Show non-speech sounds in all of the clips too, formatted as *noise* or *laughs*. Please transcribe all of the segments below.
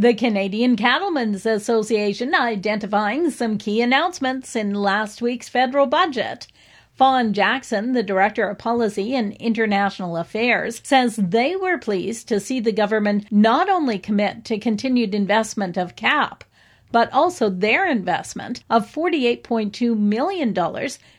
The Canadian Cattlemen's Association identifying some key announcements in last week's federal budget. Fawn Jackson, the Director of Policy and International Affairs, says they were pleased to see the government not only commit to continued investment of CAP, but also their investment of $48.2 million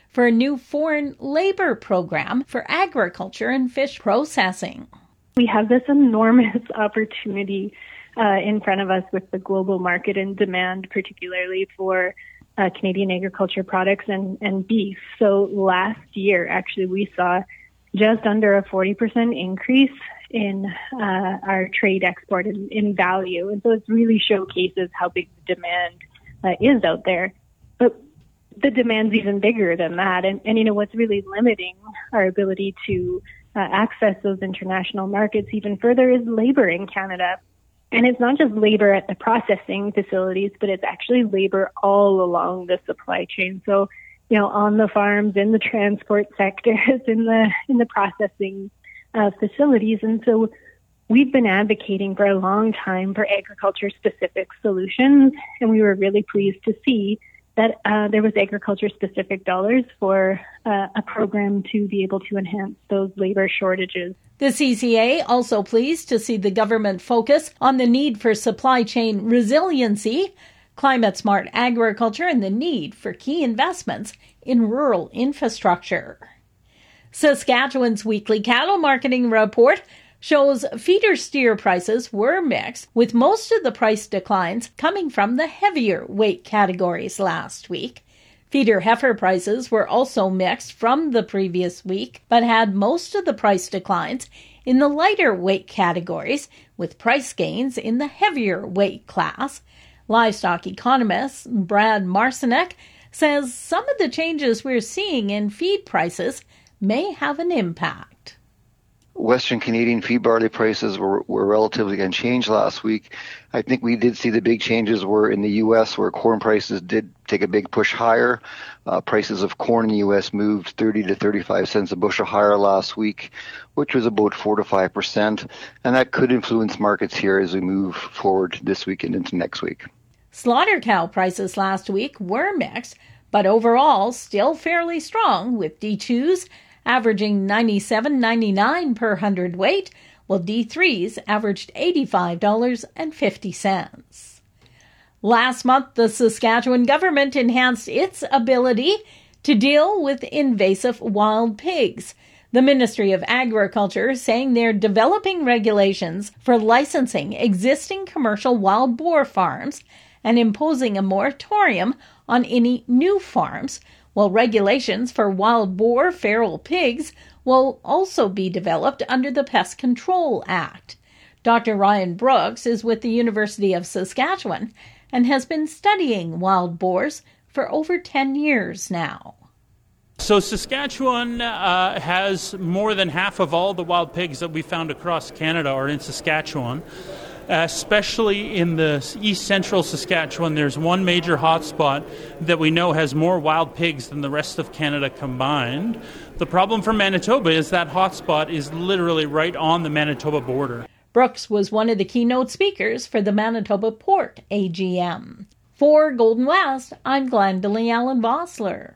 for a new foreign labor program for agriculture and fish processing. We have this enormous *laughs* opportunity uh, in front of us with the global market and demand, particularly for uh, Canadian agriculture products and, and beef. So last year, actually, we saw just under a 40% increase in uh, our trade export in, in, value. And so it really showcases how big the demand uh, is out there. But the demand's even bigger than that. And, and you know, what's really limiting our ability to uh, access those international markets even further is labor in Canada. And it's not just labor at the processing facilities, but it's actually labor all along the supply chain. So, you know, on the farms, in the transport sectors, *laughs* in the in the processing uh, facilities, and so we've been advocating for a long time for agriculture specific solutions, and we were really pleased to see that uh, there was agriculture specific dollars for uh, a program to be able to enhance those labor shortages. The CCA also pleased to see the government focus on the need for supply chain resiliency, climate smart agriculture, and the need for key investments in rural infrastructure. Saskatchewan's weekly cattle marketing report shows feeder steer prices were mixed, with most of the price declines coming from the heavier weight categories last week. Feeder heifer prices were also mixed from the previous week, but had most of the price declines in the lighter weight categories, with price gains in the heavier weight class. Livestock economist Brad Marcinek says some of the changes we're seeing in feed prices may have an impact. Western Canadian feed barley prices were, were relatively unchanged last week. I think we did see the big changes were in the U.S., where corn prices did take a big push higher. Uh, prices of corn in the U.S. moved 30 to 35 cents a bushel higher last week, which was about 4 to 5 percent, and that could influence markets here as we move forward this week and into next week. Slaughter cow prices last week were mixed, but overall still fairly strong, with D2s averaging 97.99 per hundredweight, while D3s averaged $85.50. Last month, the Saskatchewan government enhanced its ability to deal with invasive wild pigs. The Ministry of Agriculture saying they're developing regulations for licensing existing commercial wild boar farms and imposing a moratorium on any new farms while regulations for wild boar feral pigs will also be developed under the Pest Control Act. Dr. Ryan Brooks is with the University of Saskatchewan and has been studying wild boars for over 10 years now. So, Saskatchewan uh, has more than half of all the wild pigs that we found across Canada are in Saskatchewan especially in the east central Saskatchewan, there's one major hotspot that we know has more wild pigs than the rest of Canada combined. The problem for Manitoba is that hotspot is literally right on the Manitoba border. Brooks was one of the keynote speakers for the Manitoba Pork AGM. For Golden West, I'm Glendalee Allen Bossler.